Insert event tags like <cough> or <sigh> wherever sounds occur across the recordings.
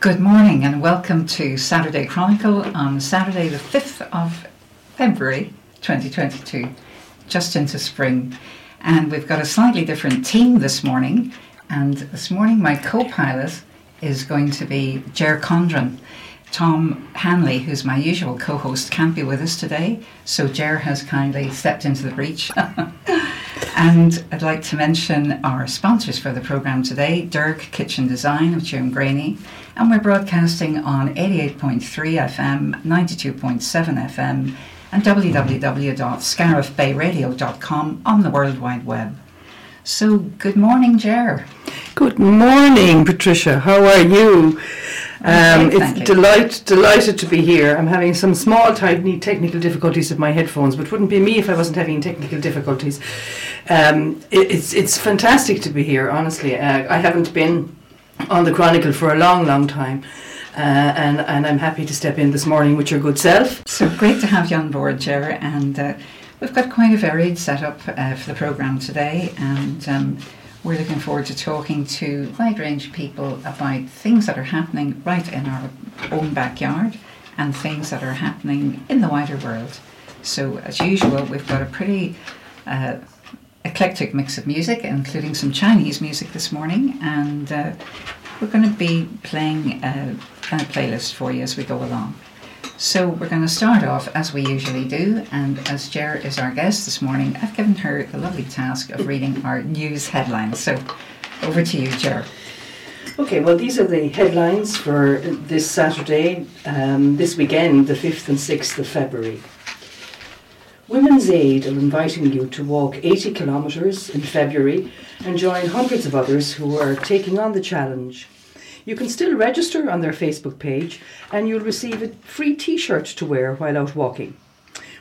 Good morning and welcome to Saturday Chronicle on Saturday, the 5th of February 2022, just into spring. And we've got a slightly different team this morning. And this morning, my co pilot is going to be Ger Condren. Tom Hanley, who's my usual co host, can't be with us today, so Ger has kindly stepped into the breach. <laughs> and I'd like to mention our sponsors for the programme today Dirk Kitchen Design of Jim Graney, and we're broadcasting on 88.3 FM, 92.7 FM, and www.scariffbayradio.com on the World Wide Web. So, good morning, Ger. Good morning, Patricia. How are you? Um, it's delight, delighted to be here. I'm having some small, tiny technical difficulties with my headphones, but wouldn't be me if I wasn't having technical difficulties. Um, it, it's it's fantastic to be here. Honestly, uh, I haven't been on the Chronicle for a long, long time. Uh, and, and I'm happy to step in this morning with your good self. So great to have you on board, Ger. And uh, we've got quite a varied setup uh, for the programme today. And um, we're looking forward to talking to a wide range of people about things that are happening right in our own backyard and things that are happening in the wider world. So, as usual, we've got a pretty uh, eclectic mix of music, including some Chinese music this morning, and uh, we're going to be playing a, a playlist for you as we go along. So we're going to start off as we usually do, and as Ger is our guest this morning, I've given her the lovely task of reading our news headlines. So over to you, Ger. Okay, well, these are the headlines for this Saturday, um, this weekend, the 5th and 6th of February. Women's Aid are inviting you to walk 80 kilometres in February and join hundreds of others who are taking on the challenge. You can still register on their Facebook page and you'll receive a free t shirt to wear while out walking.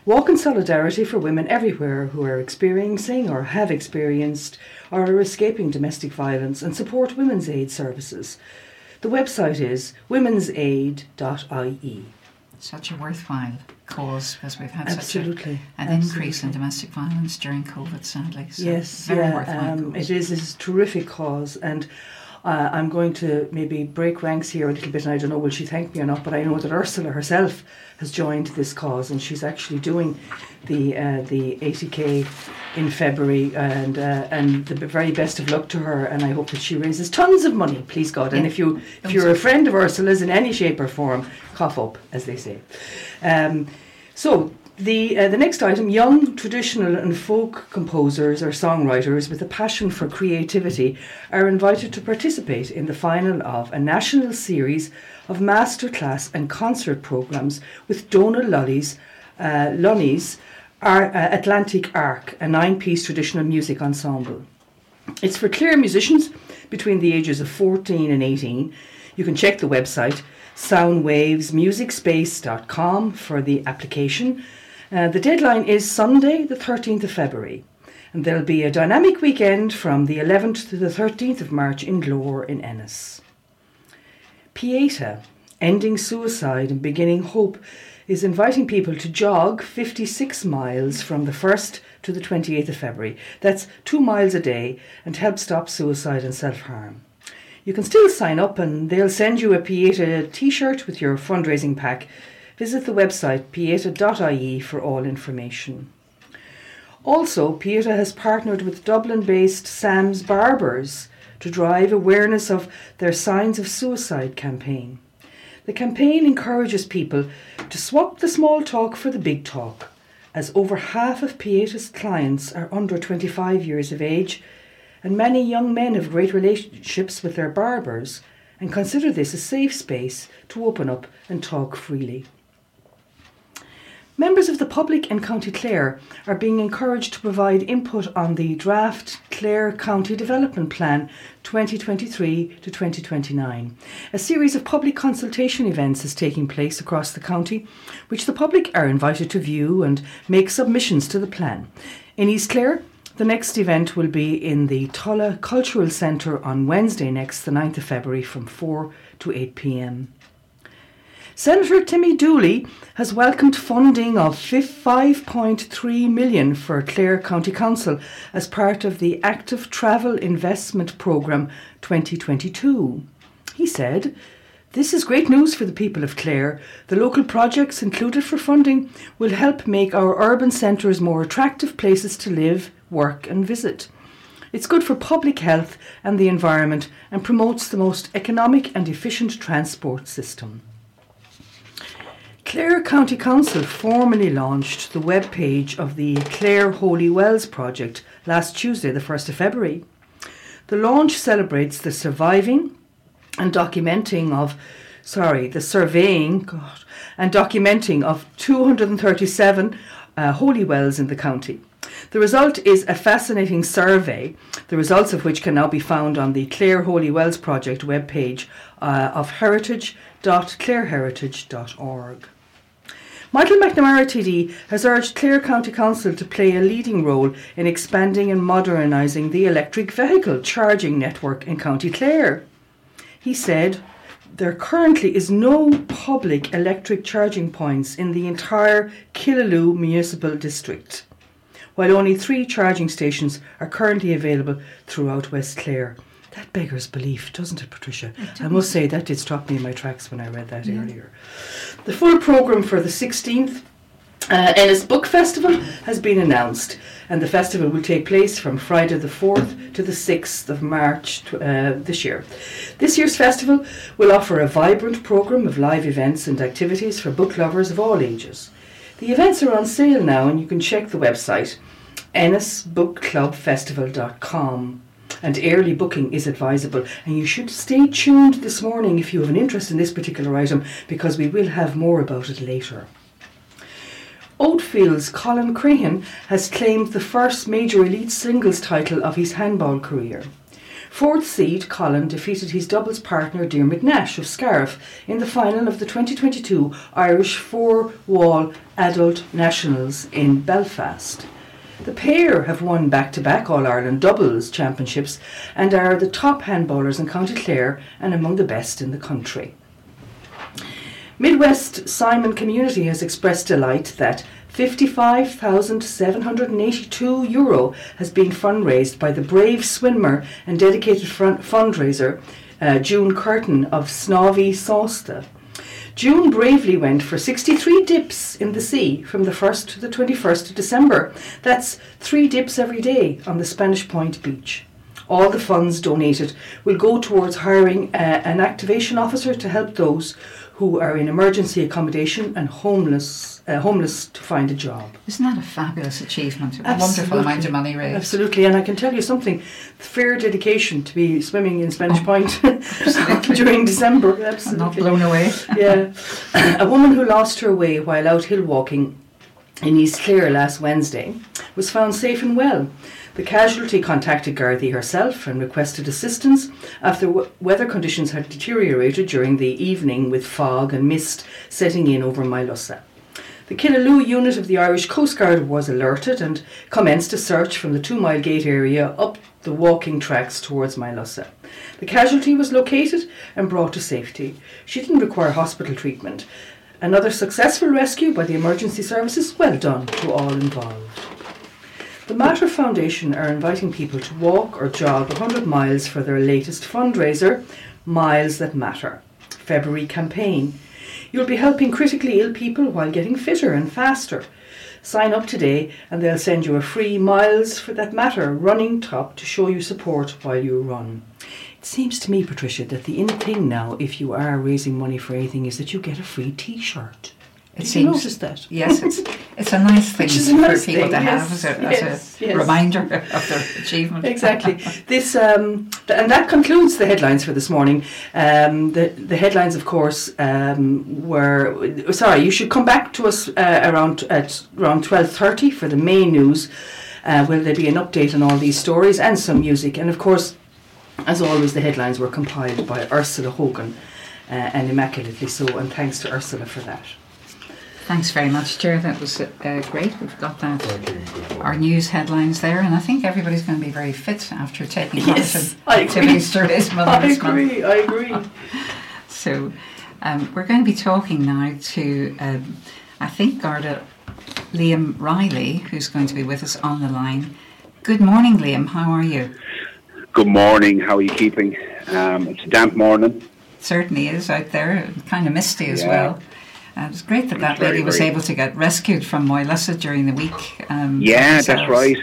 Walk in solidarity for women everywhere who are experiencing or have experienced or are escaping domestic violence and support women's aid services. The website is womensaid.ie. Such a worthwhile cause because we've had Absolutely. such a, an Absolutely. increase in domestic violence during COVID, sadly. So yes, very yeah, worthwhile um, it is a terrific cause and uh, I'm going to maybe break ranks here a little bit, and I don't know will she thank me or not. But I know that Ursula herself has joined this cause, and she's actually doing the uh, the 80k in February, and uh, and the very best of luck to her. And I hope that she raises tons of money, please God. And Yeah. if you if you're a friend of Ursula's in any shape or form, cough up, as they say. Um, so the, uh, the next item young traditional and folk composers or songwriters with a passion for creativity are invited to participate in the final of a national series of masterclass and concert programmes with Dona Lully's, uh, Lunny's Ar- uh, Atlantic Arc, a nine piece traditional music ensemble. It's for Clare musicians between the ages of 14 and 18. You can check the website soundwavesmusicspace.com for the application. Uh, the deadline is Sunday, the 13th of February, and there'll be a dynamic weekend from the 11th to the 13th of March in Glór in Ennis. Pieta, Ending Suicide and Beginning Hope, is inviting people to jog 56 miles from the 1st to the 28th of February. That's two miles a day and help stop suicide and self harm. You can still sign up and they'll send you a Pieta t shirt with your fundraising pack. Visit the website pieta.ie for all information. Also, Pieta has partnered with Dublin based Sam's Barbers to drive awareness of their Signs of Suicide campaign. The campaign encourages people to swap the small talk for the big talk, as over half of Pieta's clients are under 25 years of age, and many young men have great relationships with their barbers and consider this a safe space to open up and talk freely. Members of the public in County Clare are being encouraged to provide input on the draft Clare County Development Plan 2023 to 2029. A series of public consultation events is taking place across the county, which the public are invited to view and make submissions to the plan. In East Clare, the next event will be in the Tulla Cultural Centre on Wednesday next, the 9th of February, from 4 to 8 pm. Senator Timmy Dooley has welcomed funding of 5.3 million for Clare County Council as part of the Active Travel Investment Programme 2022. He said, This is great news for the people of Clare. The local projects included for funding will help make our urban centres more attractive places to live, work, and visit. It's good for public health and the environment and promotes the most economic and efficient transport system. Clare County Council formally launched the web page of the Clare Holy Wells project last Tuesday, the 1st of February. The launch celebrates the surviving and documenting of, sorry, the surveying God, and documenting of 237 uh, holy wells in the county. The result is a fascinating survey, the results of which can now be found on the Clare Holy Wells Project webpage uh, of heritage.clareheritage.org. Michael McNamara TD has urged Clare County Council to play a leading role in expanding and modernising the electric vehicle charging network in County Clare. He said, there currently is no public electric charging points in the entire Killaloe Municipal District, while only three charging stations are currently available throughout West Clare. That beggars belief, doesn't it, Patricia? It I must say that did stop me in my tracks when I read that yeah. earlier. The full programme for the 16th uh, Ennis Book Festival has been announced, and the festival will take place from Friday the 4th to the 6th of March uh, this year. This year's festival will offer a vibrant programme of live events and activities for book lovers of all ages. The events are on sale now, and you can check the website ennisbookclubfestival.com and early booking is advisable. And you should stay tuned this morning if you have an interest in this particular item because we will have more about it later. Oatfield's Colin Crehan has claimed the first major elite singles title of his handball career. Fourth seed Colin defeated his doubles partner Diarmuid Nash of Scariff in the final of the 2022 Irish Four Wall Adult Nationals in Belfast. The pair have won back to back All Ireland doubles championships and are the top handballers in County Clare and among the best in the country. Midwest Simon Community has expressed delight that 55,782 euro has been fundraised by the brave swimmer and dedicated fundraiser uh, June Curtin of Snavy Sausta. June bravely went for 63 dips in the sea from the 1st to the 21st of December. That's three dips every day on the Spanish Point beach. All the funds donated will go towards hiring uh, an activation officer to help those who are in emergency accommodation and homeless uh, homeless to find a job. Isn't that a fabulous achievement? A wonderful amount of money raised. Absolutely, and I can tell you something: fair dedication to be swimming in Spanish oh, Point <laughs> during December. Absolutely, not blown away. yeah, a woman who lost her way while out hill walking in East Clare last Wednesday was found safe and well. The casualty contacted Gardaí herself and requested assistance after w- weather conditions had deteriorated during the evening with fog and mist setting in over Moylussa. The Killaloe unit of the Irish Coast Guard was alerted and commenced a search from the Two Mile Gate area up the walking tracks towards Moylussa. The casualty was located and brought to safety. She didn't require hospital treatment. Another successful rescue by the emergency services. Well done to all involved. The Mater Foundation are inviting people to walk or jog 100 miles for their latest fundraiser, Miles That Matter, February campaign. You'll be helping critically ill people while getting fitter and faster. Sign up today and they'll send you a free Miles for That Matter running top to show you support while you run. It seems to me, Patricia, that the in thing now, if you are raising money for anything, is that you get a free t shirt. It Did seems. You that? Yes, it's it's a nice thing a nice for people thing, to yes, have as a, yes, as a yes. reminder of their achievement. Exactly. this um, th- and that concludes the headlines for this morning. Um, the the headlines, of course, um, were sorry. You should come back to us uh, around at around twelve thirty for the main news. Uh, will there be an update on all these stories and some music? And of course, as always, the headlines were compiled by Ursula Hogan uh, and immaculately so. And thanks to Ursula for that. Thanks very much, Chair. That was uh, great. We've got that our news headlines there, and I think everybody's going to be very fit after taking yes, part in activities through this <laughs> month. I agree. I <laughs> agree. so, um, we're going to be talking now to, um, I think, Garda Liam Riley, who's going to be with us on the line. Good morning, Liam. How are you? Good morning. How are you keeping? Um, it's a damp morning. certainly is out there, kind of misty as Yeah. well. Uh, it was great that It's that very, lady was very- able to get rescued from Moylussa during the week. Um, Yeah, that's right.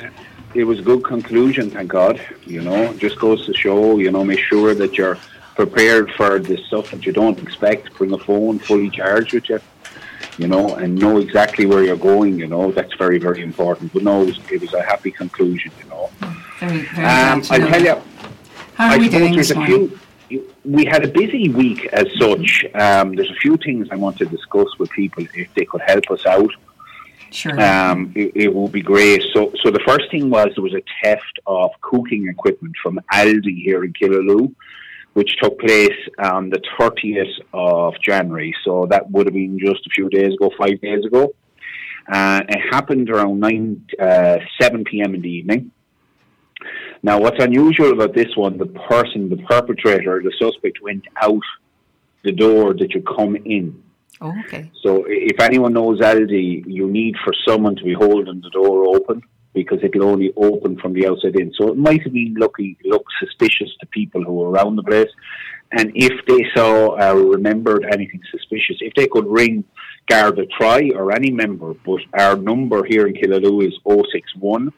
It was a good conclusion, thank God. You know, just goes to show, you know, make sure that you're prepared for the stuff that you don't expect. Bring a phone fully charged with you, you know, and know exactly where you're going, you know. That's very, very important. But no, it was, it was a happy conclusion, you know. Very, very Um, I tell you, How are I we doing there's this a morning? few. We had a busy week as such. Um, there's a few things I want to discuss with people if they could help us out. Sure. Um, it, it would be great. So, so the first thing was there was a theft of cooking equipment from Aldi here in Killaloe, which took place on the 30th of January. So that would have been just a few days ago, five days ago. Uh, it happened around nine, uh, 7 p.m. in the evening. Now, what's unusual about this one, the person, the perpetrator, the suspect went out the door that you come in. oh, okay. So if anyone knows Aldi, you need for someone to be holding the door open because it can only open from the outside in. So it might have been lucky, look suspicious to people who were around the place. And if they saw or remembered anything suspicious, if they could ring Garda Try or any member, but our number here in Killaloe is 061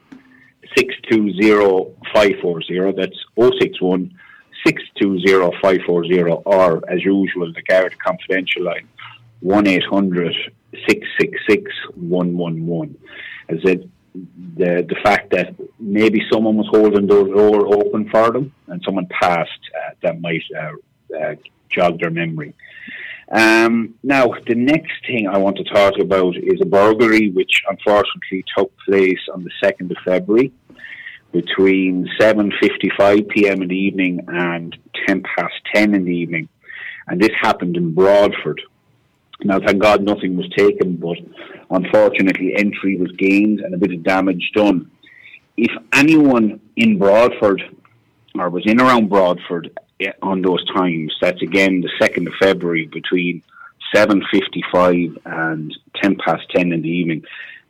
620 540. That's 061 620 540, or as usual, the Garda Confidential line 1 800 666 111. As it, the, the fact that maybe someone was holding the door open for them and someone passed, uh, that might uh, uh, jog their memory. Um, now, the next thing I want to talk about is a burglary which unfortunately took place on the 2nd of February between 7.55 p.m. in the evening and 10 past 10 in the evening. And this happened in Broadford. Now, thank God nothing was taken, but unfortunately entry was gained and a bit of damage done. If anyone in Broadford or was in around Broadford on those times, that's again the 2nd of February between 7.55 and 10 past 10 in the evening,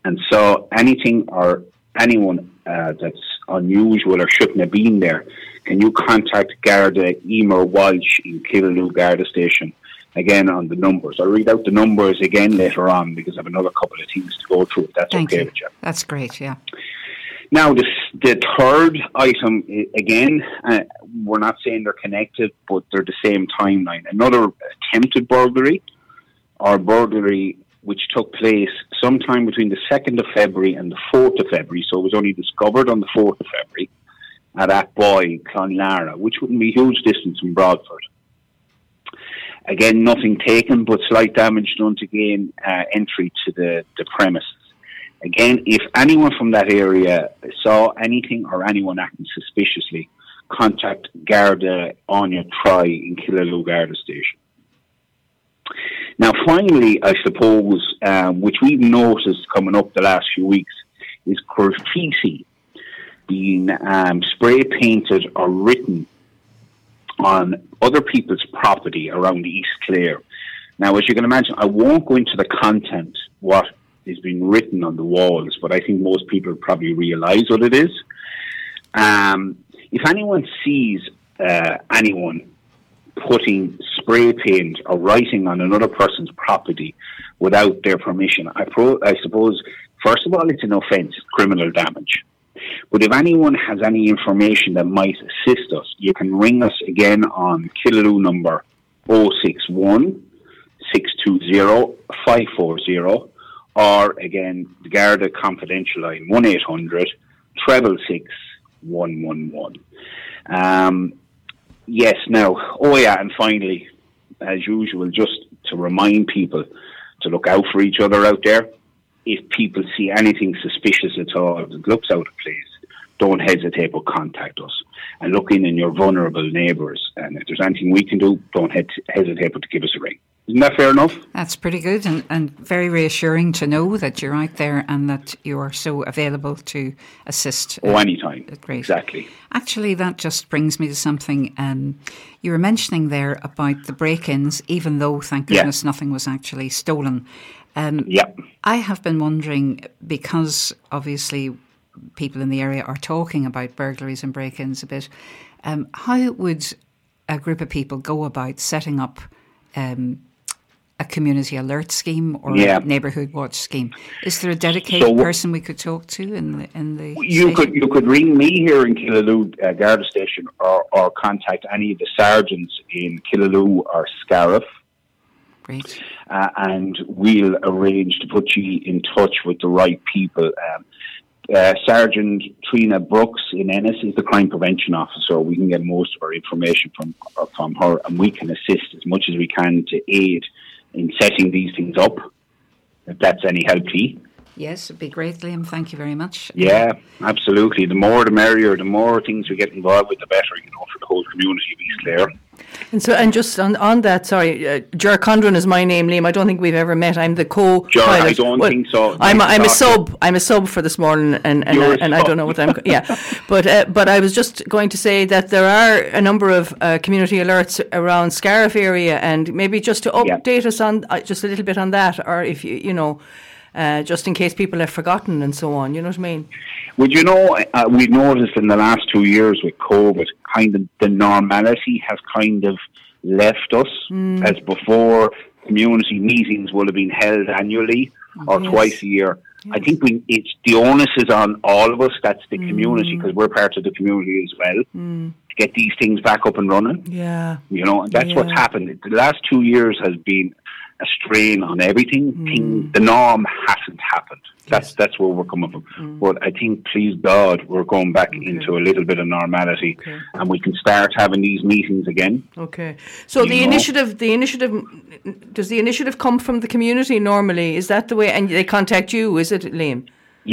and so anything or anyone uh, that's unusual or shouldn't have been there, can you contact Garda Emer Walsh in Killaloe Garda Station? Again, on the numbers. I'll read out the numbers again later on because I have another couple of things to go through. If that's Thank okay you. with you. That's great, yeah. Now, this, the third item, again, uh, we're not saying they're connected, but they're the same timeline. Another attempted burglary or burglary which took place sometime between the 2nd of February and the 4th of February, so it was only discovered on the 4th of February at Atboy, Clonlara, which wouldn't be a huge distance from Broadford. Again, nothing taken, but slight damage done to gain uh, entry to the, the premises. Again, if anyone from that area saw anything or anyone acting suspiciously, contact Garda on your try in Killaloe Garda Station. Now, finally, I suppose, um, which we've noticed coming up the last few weeks, is graffiti being um, spray painted or written on other people's property around East Clare. Now, as you can imagine, I won't go into the content, what is being written on the walls, but I think most people probably realise what it is. Um, if anyone sees uh, anyone putting spray paint or writing on another person's property without their permission, I, pro- I suppose, first of all, it's an offence, criminal damage. But if anyone has any information that might assist us, you can ring us again on Killaloe number 061 620 540 or again the Garda confidential line 1 800 treble six one one one. Um, yes, now, oh yeah, and finally, as usual, just to remind people to look out for each other out there. If people see anything suspicious at all that looks out of place, don't hesitate but contact us. And look in in your vulnerable neighbours. And if there's anything we can do, don't he- hesitate but to give us a ring. Isn't that fair enough? That's pretty good and, and very reassuring to know that you're out there and that you are so available to assist. Oh, anytime. Great. Exactly. Actually, that just brings me to something um, you were mentioning there about the break ins, even though, thank Yeah. goodness, nothing was actually stolen. Um, Yeah. I have been wondering because obviously people in the area are talking about burglaries and break ins a bit, um, how would a group of people go about setting up um, a community alert scheme or Yeah. a neighbourhood watch scheme? Is there a dedicated So person we could talk to in the in the You station? could you could ring me here in Killaloe uh, Garda Station or, or contact any of the sergeants in Killaloe or Scariff. Great. uh, and we'll arrange to put you in touch with the right people. Um, uh, Sergeant Trina Brooks in Ennis is the crime prevention officer. We can get most of our information from from her, and we can assist as much as we can to aid in setting these things up. If that's any help to you. Yes, it'd be great, Liam. Thank you very much. Yeah, absolutely. The more the merrier. The more things we get involved with, the better. You know, for the whole community of East Clare. And so, and just on, on that, sorry, uh, Ger Condren is my name, Liam. I don't think we've ever met. I'm the co. Ger, I don't think so. I'm, a, I'm a sub. I'm a sub for this morning, and and, a and I don't know what I'm. Yeah, <laughs> but uh, but I was just going to say that there are a number of uh, community alerts around Scariff area, and maybe just to Yeah. update us on uh, just a little bit on that, or if you you know. Uh, just in case people have forgotten and so on, you know what I mean? Would you know, uh, we've noticed in the last two years with COVID, kind of the normality has kind of left us, as before community meetings would have been held annually or Yes. twice a year. I think we, it's the onus is on all of us. That's the community because we're part of the community as well to get these things back up and running. Yeah. You know, and that's what's happened. The last two years has been a strain on everything. Mm. Thing, the norm hasn't happened. That's that's where we're coming from. Mm. But I think, please God, we're going back into a little bit of normality, Okay. and we can start having these meetings again. Okay. So You the know? initiative, the initiative, does the initiative come from the community normally? Is that the way? And they contact you, is it, Liam?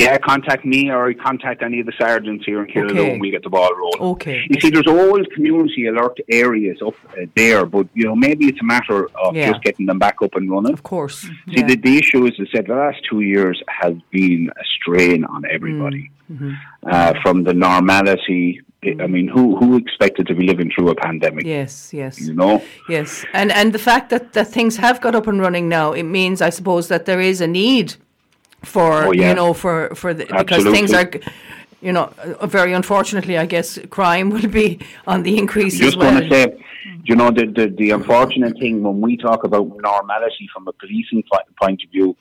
Yeah, contact me or contact any of the sergeants here in Killaloe, Okay. and we get the ball rolling. Okay. You see, there's old community alert areas up uh, there, but you know maybe it's a matter of Yeah. just getting them back up and running. Of course. See, Yeah. the, the issue is, I said, the last two years has been a strain on everybody. Mm-hmm. Uh, from the normality, I I mean, who who expected to be living through a pandemic? Yes, yes, You know, yes. And and the fact that, that things have got up and running now, it means, I suppose, that there is a need for Oh, yeah. you know for for the, because things are. You know, uh, very unfortunately, I guess crime <laughs> will be on the increase just as well. want to say, you know, the, the the unfortunate thing when we talk about normality from a policing point of view,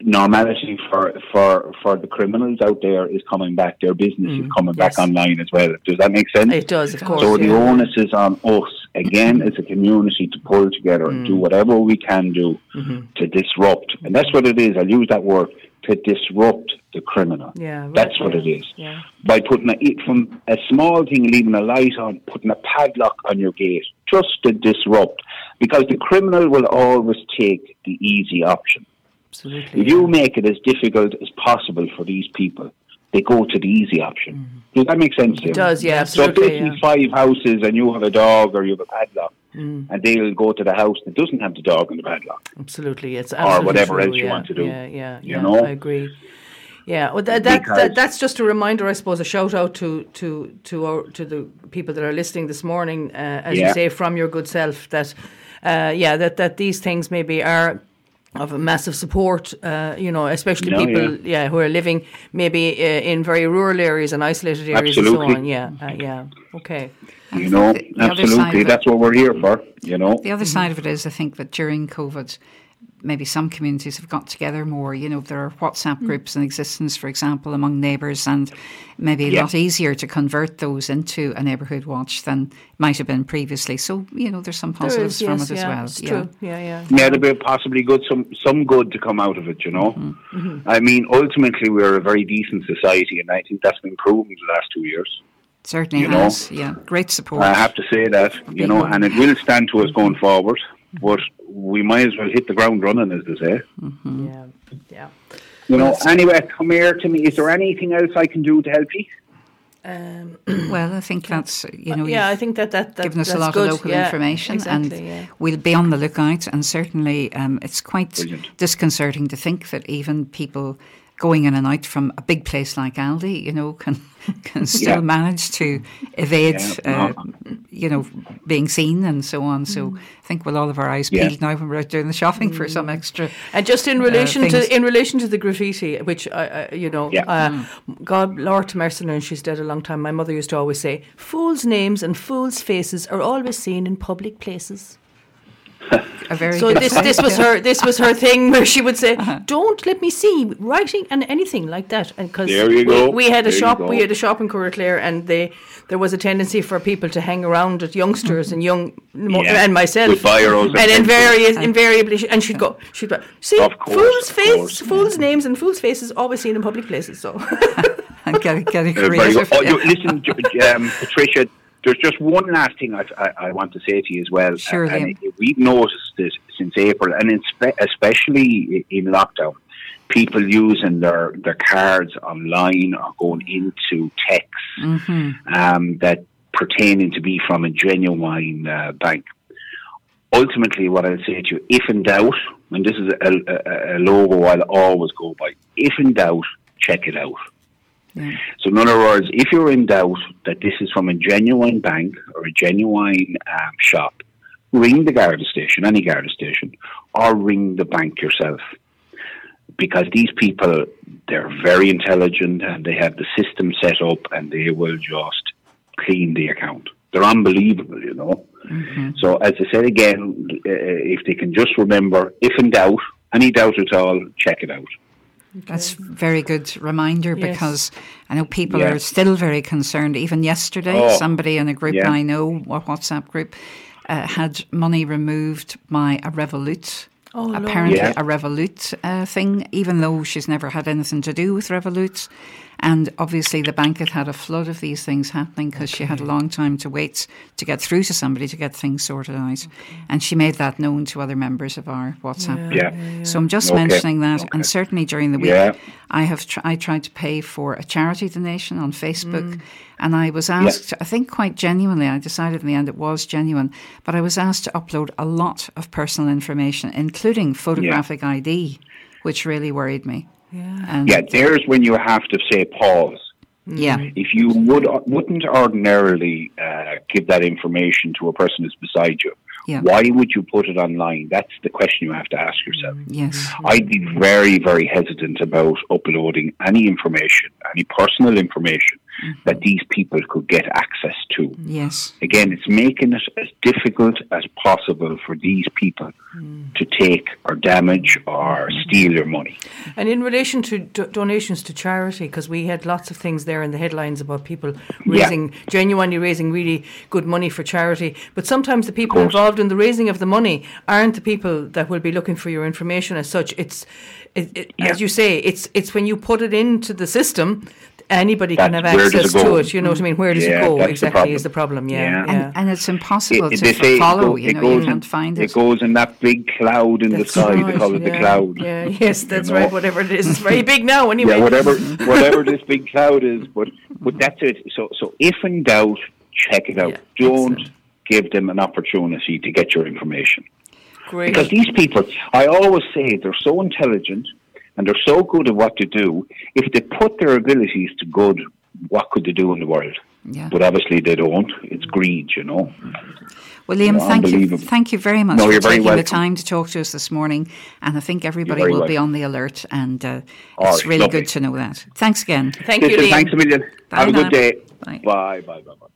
normality for for for the criminals out there is coming back. Their business is coming Mm, yes. back online as well. Does that make sense? It does, of course. So the yeah. Mm. onus is on us again as a community to pull together and do whatever we can do Mm-hmm. to disrupt, and that's what it is. I'll use that word to disrupt the criminal. Yeah, right, that's what it is. yeah. By putting a, it from a small thing, leaving a light on, putting a padlock on your gate, just to disrupt, because the criminal will always take the easy option. Absolutely. If you make it as difficult as possible for these people, they go to the easy option. Does that make sense? you? Mm-hmm. does, yeah, So if absolutely, there's yeah. five houses and you have a dog or you have a padlock, Mm. and they'll go to the house that doesn't have the dog and the padlock. Absolutely, it's absolutely whatever true, else you yeah, want to do, Yeah, yeah, you yeah. know? I agree. Yeah, well, that, that, that, that's just a reminder, I suppose, a shout out to to to our, to the people that are listening this morning, uh, as you say, from your good self. That, uh, yeah, that that these things maybe are of a massive support, uh, you know, especially No, people, yeah. who are living maybe uh, in very rural areas and isolated areas Absolutely. and so on. Yeah, uh, yeah, okay. And You know, the- the absolutely. of it- That's what we're here for. You know, The other side of it is, I think that during COVID, maybe some communities have got together more. You know, there are WhatsApp groups in existence, for example, among neighbours, and maybe a Yeah. lot easier to convert those into a neighbourhood watch than might have been previously. So, you know, there's some positives is, from yes, it as yeah, well. It's yeah. true. Yeah, yeah. yeah, there'll be possibly good some some good to come out of it. You know, Mm-hmm. I mean, ultimately we're a very decent society, and I think that's been proven the last two years. Certainly You know. Yeah, great support. I have to say that, you know, and it will stand to us going forward. But we might as well hit the ground running, as they say. Yeah, yeah. You know. Anyway, come here to me. Is there anything else I can do to help you? Um, <clears throat> well, I think that's you know. yeah, I think that that, that given us a that's lot good. of local yeah, information, exactly, and yeah. we'll be on the lookout. And certainly, um, it's quite Brilliant. disconcerting to think that even people going in and out from a big place like Aldi, you know, can <laughs> can still Yeah. manage to evade, Yeah, uh, uh-huh. you know, being seen and so on. So mm. I think we'll all have our eyes Yeah. peeled now when we're out doing the shopping for some mm. extra. And just in uh, relation things. to in relation to the graffiti, which I, I you know, Yeah. uh, mm. God, Lord mercy, and she's dead a long time. My mother used to always say, "Fools' names and fools' faces are always seen in public places." A very So good this point, this was her this was her thing where she would say, "Don't let me see writing and anything like that." And because There you we, go. we had a There shop, we had a shop in Curraclare, and they there was a tendency for people to hang around at youngsters and young Yeah. and myself, With biros and and pencils. invariably, invariably, and she'd go, she'd go, see, course, fools' of face, course. fools' names, and fools' faces always seen in public places. So and <laughs> get, get a very creative. Oh, you, listen, J- J- um, Patricia. There's just one last thing I, I, I want to say to you as well. Sure, and it- we've noticed this since April, and in spe- especially in lockdown, people using their, their cards online or going into texts Mm-hmm. um, that pertaining to be from a genuine uh, bank. Ultimately, what I'll say to you, if in doubt, and this is a, a, a logo I'll always go by, if in doubt, check it out. Yeah. So, in other words, if you're in doubt that this is from a genuine bank or a genuine um, shop, ring the Garda station, any Garda station, or ring the bank yourself. Because these people, they're very intelligent and they have the system set up and they will just clean the account. They're unbelievable, you know. So, as I said again, uh, if they can just remember, if in doubt, any doubt at all, check it out. That's a very good reminder Yes. because I know people Yeah. are still very concerned. Even yesterday, Oh, somebody in a group yeah. I know, a WhatsApp group, uh, had money removed by a Revolut. Oh, Apparently, Yeah. a Revolut uh, thing, even though she's never had anything to do with Revolut. And obviously, the bank had had a flood of these things happening because she had a long time to wait to get through to somebody to get things sorted out. And she made that known to other members of our WhatsApp group. Yeah. So I'm just Okay. mentioning that, Okay. and certainly during the week, Yeah. I have tr- I tried to pay for a charity donation on Facebook, mm. and I was asked, I think quite genuinely, I decided in the end it was genuine, but I was asked to upload a lot of personal information, including photographic ID, which really worried me. Yeah, Yeah, there's when you have to say pause. yeah, If you would wouldn't ordinarily uh, give that information to a person who's beside you, Yeah. why would you put it online? That's the question you have to ask yourself. Mm, yes, I'd be very, very hesitant about uploading any information, any personal information mm-hmm. that these people could get access to. yes, Again, it's making it as difficult as possible for these people mm. to take or damage or mm. steal your money. And in relation to do- donations to charity, because we had lots of things there in the headlines about people raising, genuinely raising really good money for charity. But sometimes the people course. Involved in the raising of the money aren't the people that will be looking for your information as such. It's, it, it, as you say, it's it's when you put it into the system, anybody can have access it to it. You know what I mean? Where does Yeah, it go? that's the exactly is the problem. Yeah, Yeah. yeah. and, and it's impossible It- to they say it follow. go- you know, goes you can't find It it. goes in that big cloud in the That's sky. They right, call it the cloud. Yeah, yes, that's know? right. Whatever it is, it's very big now. <laughs> Anyway, Yeah, whatever <laughs> whatever this big cloud is, but but that's it. So so if in doubt, check it out. Yeah, Don't excellent. Give them an opportunity to get your information. Great. Because these people, I always say, they're so intelligent and they're so good at what to do. If they put their abilities to good, what could they do in the world? Yeah. But obviously they don't. It's greed, you know. William, know, thank you, thank you very much No, for you're very taking the time to talk to us this morning. And I think everybody very will be on the alert, and uh, it's right, really lovely. good to know that. Thanks again. Thank you, Listen, Liam. thanks a million. Bye Have a good day. Bye. Bye, bye, bye, bye. bye.